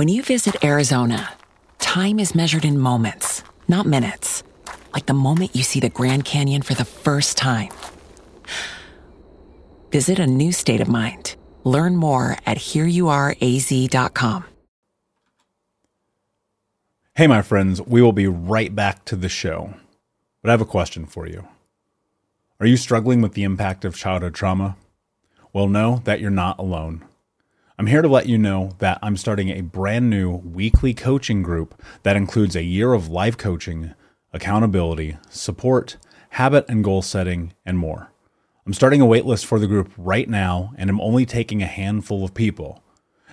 When you visit Arizona, time is measured in moments, not minutes. Like the moment you see the Grand Canyon for the first time. Visit a new state of mind. Learn more at hereyouareaz.com. Hey, my friends, we will be right back to the show. But I have a question for you. Are you struggling with the impact of childhood trauma? Well, know that you're not alone. I'm here to let you know that I'm starting a brand new weekly coaching group that includes a year of live coaching, accountability, support, habit and goal setting, and more. I'm starting a waitlist for the group right now, and I'm only taking a handful of people.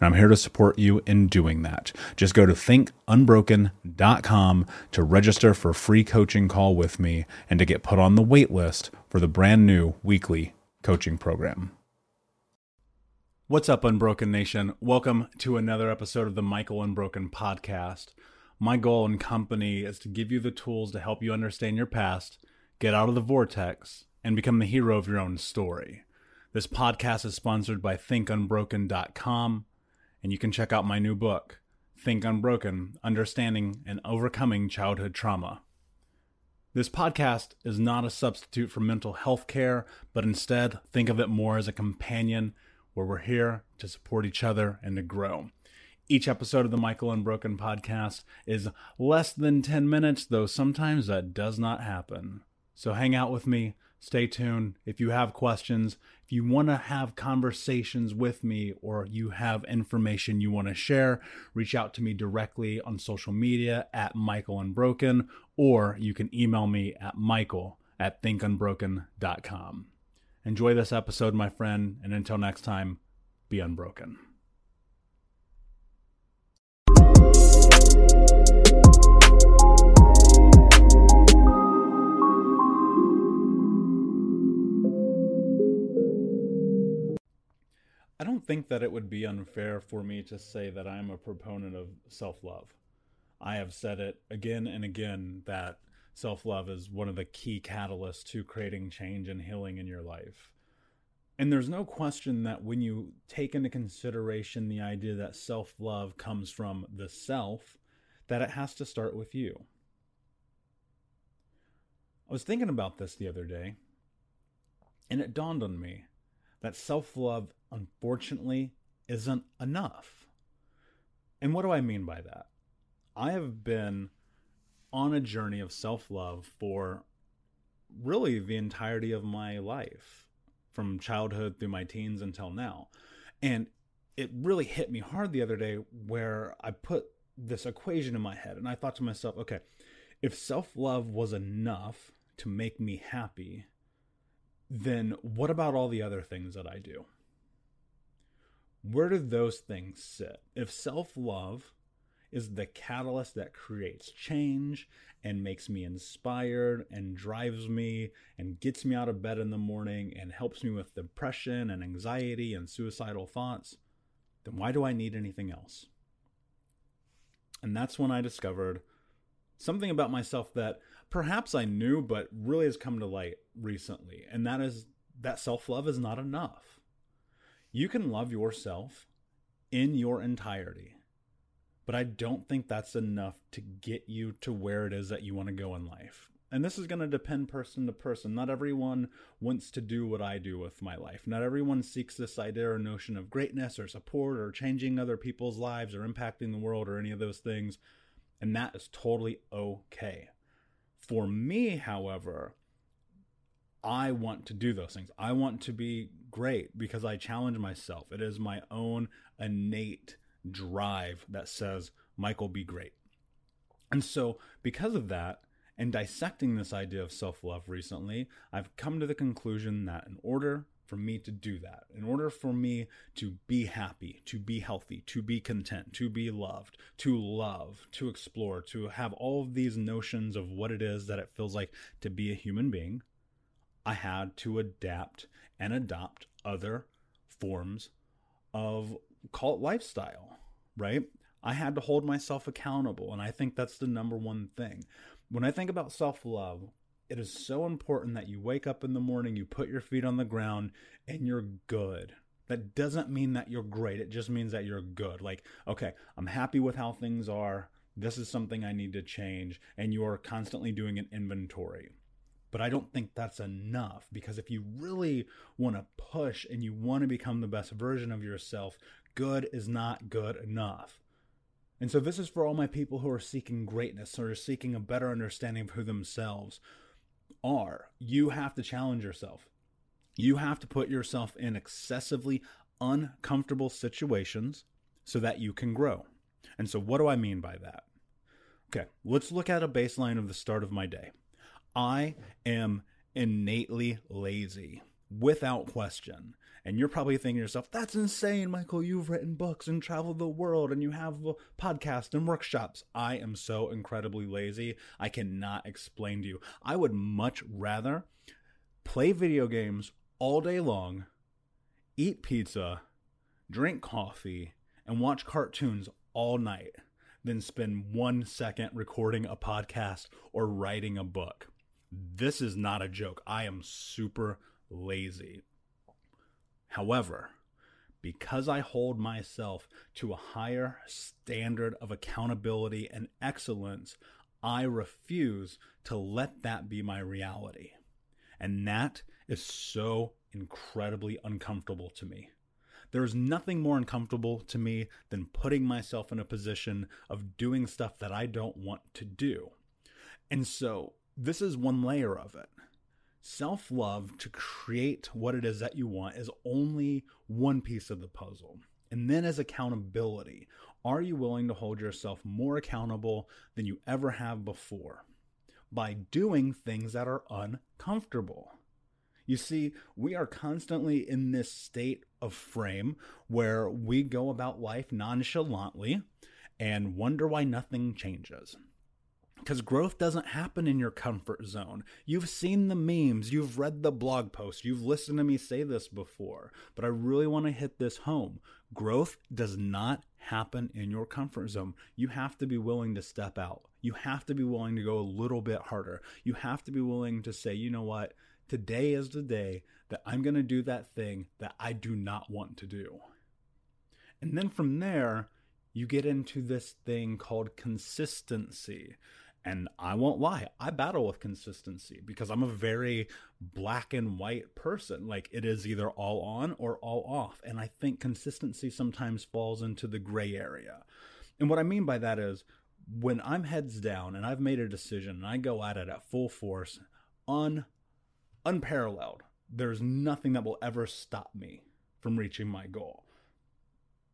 And I'm here to support you in doing that. Just go to thinkunbroken.com to register for a free coaching call with me and to get put on the wait list for the brand new weekly coaching program. What's up, Unbroken Nation? Welcome to another episode of the Michael Unbroken podcast. My goal and company is to give you the tools to help you understand your past, get out of the vortex, and become the hero of your own story. This podcast is sponsored by thinkunbroken.com, and you can check out my new book, Think Unbroken Understanding and Overcoming Childhood Trauma. This podcast is not a substitute for mental health care, but instead think of it more as a companion where we're here to support each other and to grow. Each episode of the Michael Unbroken podcast is less than 10 minutes, though sometimes that does not happen. So hang out with me, stay tuned. If you have questions, if you want to have conversations with me, or you have information you want to share, reach out to me directly on social media at Michael Unbroken, or you can email me at michael at thinkunbroken.com. Enjoy this episode, my friend, and until next time, be unbroken. I don't think that it would be unfair for me to say that I'm a proponent of self love. I have said it again and again that self love is one of the key catalysts to creating change and healing in your life. And there's no question that when you take into consideration the idea that self love comes from the self, that it has to start with you. I was thinking about this the other day, and it dawned on me that self love, unfortunately, isn't enough. And what do I mean by that? I have been on a journey of self love for really the entirety of my life, from childhood through my teens until now. And it really hit me hard the other day where I put this equation in my head and I thought to myself, okay, if self love was enough to make me happy, then what about all the other things that I do? Where do those things sit? If self love is the catalyst that creates change and makes me inspired and drives me and gets me out of bed in the morning and helps me with depression and anxiety and suicidal thoughts, then why do I need anything else? And that's when I discovered something about myself that perhaps I knew, but really has come to light recently. And that is that self love is not enough. You can love yourself in your entirety, but I don't think that's enough to get you to where it is that you want to go in life. And this is going to depend person to person. Not everyone wants to do what I do with my life. Not everyone seeks this idea or notion of greatness or support or changing other people's lives or impacting the world or any of those things and that is totally okay. For me, however, I want to do those things. I want to be great because I challenge myself. It is my own innate drive that says, Michael, be great. And so, because of that, and dissecting this idea of self love recently, I've come to the conclusion that in order for me to do that, in order for me to be happy, to be healthy, to be content, to be loved, to love, to explore, to have all of these notions of what it is that it feels like to be a human being, I had to adapt and adopt other forms of cult lifestyle, right? I had to hold myself accountable. And I think that's the number one thing. When I think about self love, it is so important that you wake up in the morning, you put your feet on the ground, and you're good. That doesn't mean that you're great. It just means that you're good. Like, okay, I'm happy with how things are. This is something I need to change. And you are constantly doing an inventory. But I don't think that's enough because if you really want to push and you want to become the best version of yourself, good is not good enough. And so, this is for all my people who are seeking greatness or are seeking a better understanding of who themselves are. You have to challenge yourself. You have to put yourself in excessively uncomfortable situations so that you can grow. And so, what do I mean by that? Okay, let's look at a baseline of the start of my day. I am innately lazy without question. And you're probably thinking to yourself, that's insane, Michael. You've written books and traveled the world and you have podcasts and workshops. I am so incredibly lazy. I cannot explain to you. I would much rather play video games all day long, eat pizza, drink coffee, and watch cartoons all night than spend one second recording a podcast or writing a book. This is not a joke. I am super lazy. However, because I hold myself to a higher standard of accountability and excellence, I refuse to let that be my reality. And that is so incredibly uncomfortable to me. There's nothing more uncomfortable to me than putting myself in a position of doing stuff that I don't want to do. And so, this is one layer of it. Self love to create what it is that you want is only one piece of the puzzle. And then, as accountability, are you willing to hold yourself more accountable than you ever have before by doing things that are uncomfortable? You see, we are constantly in this state of frame where we go about life nonchalantly and wonder why nothing changes. Because growth doesn't happen in your comfort zone. You've seen the memes, you've read the blog posts, you've listened to me say this before, but I really want to hit this home. Growth does not happen in your comfort zone. You have to be willing to step out. You have to be willing to go a little bit harder. You have to be willing to say, you know what? Today is the day that I'm going to do that thing that I do not want to do. And then from there, you get into this thing called consistency. And I won't lie, I battle with consistency because I'm a very black and white person. Like it is either all on or all off. And I think consistency sometimes falls into the gray area. And what I mean by that is when I'm heads down and I've made a decision and I go at it at full force, un unparalleled, there's nothing that will ever stop me from reaching my goal.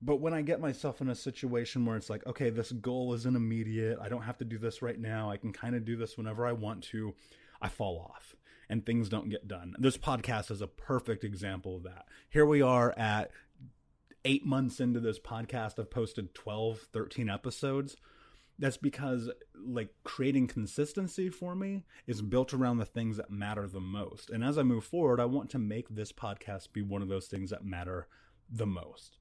But when I get myself in a situation where it's like, okay, this goal isn't immediate, I don't have to do this right now, I can kind of do this whenever I want to, I fall off and things don't get done. This podcast is a perfect example of that. Here we are at eight months into this podcast, I've posted 12, 13 episodes. That's because, like, creating consistency for me is built around the things that matter the most. And as I move forward, I want to make this podcast be one of those things that matter the most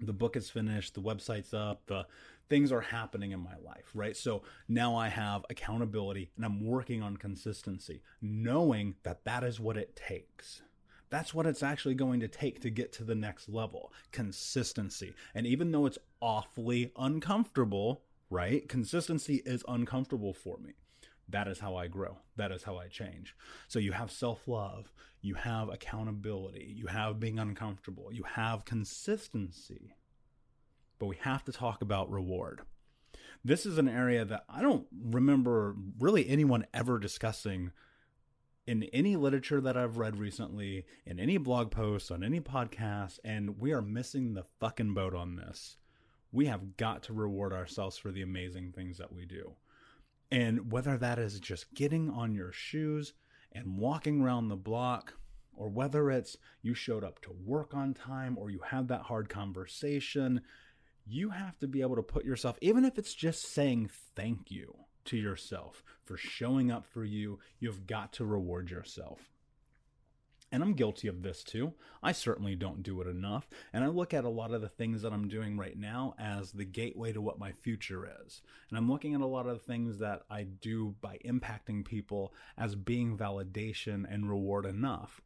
the book is finished, the website's up, the things are happening in my life, right? So now I have accountability and I'm working on consistency, knowing that that is what it takes. That's what it's actually going to take to get to the next level consistency. And even though it's awfully uncomfortable, right? Consistency is uncomfortable for me. That is how I grow. That is how I change. So you have self love, you have accountability, you have being uncomfortable, you have consistency. But we have to talk about reward. This is an area that I don't remember really anyone ever discussing in any literature that I've read recently, in any blog posts, on any podcast, and we are missing the fucking boat on this. We have got to reward ourselves for the amazing things that we do. And whether that is just getting on your shoes and walking around the block, or whether it's you showed up to work on time or you had that hard conversation, you have to be able to put yourself, even if it's just saying thank you to yourself for showing up for you, you've got to reward yourself. And I'm guilty of this too. I certainly don't do it enough. And I look at a lot of the things that I'm doing right now as the gateway to what my future is. And I'm looking at a lot of the things that I do by impacting people as being validation and reward enough.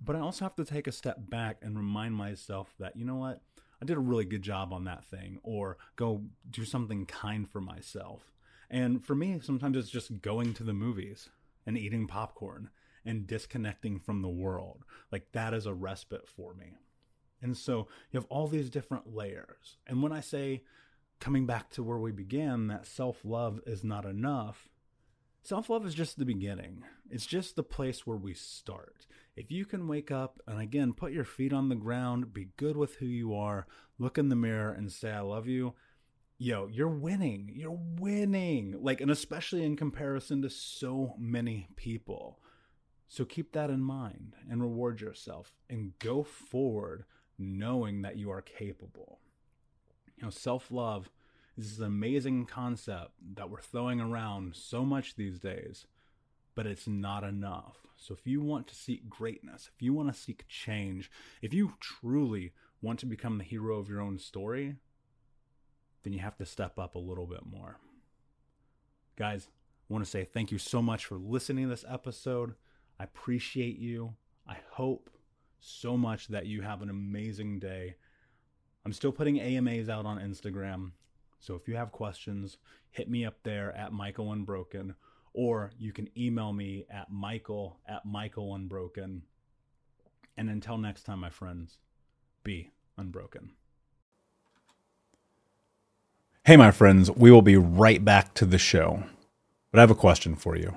But I also have to take a step back and remind myself that, you know what? I did a really good job on that thing, or go do something kind for myself. And for me, sometimes it's just going to the movies and eating popcorn and disconnecting from the world. Like that is a respite for me. And so you have all these different layers. And when I say, coming back to where we began, that self love is not enough, self love is just the beginning. It's just the place where we start. If you can wake up and again put your feet on the ground, be good with who you are, look in the mirror and say, I love you, yo, you're winning. You're winning. Like, and especially in comparison to so many people. So keep that in mind and reward yourself and go forward knowing that you are capable. You know, self love is an amazing concept that we're throwing around so much these days, but it's not enough. So if you want to seek greatness, if you want to seek change, if you truly want to become the hero of your own story, then you have to step up a little bit more. Guys, I want to say thank you so much for listening to this episode. I appreciate you. I hope so much that you have an amazing day. I'm still putting AMAs out on Instagram. So if you have questions, hit me up there at Michael Unbroken, or you can email me at Michael at Michael Unbroken. And until next time, my friends, be unbroken. Hey, my friends, we will be right back to the show. But I have a question for you.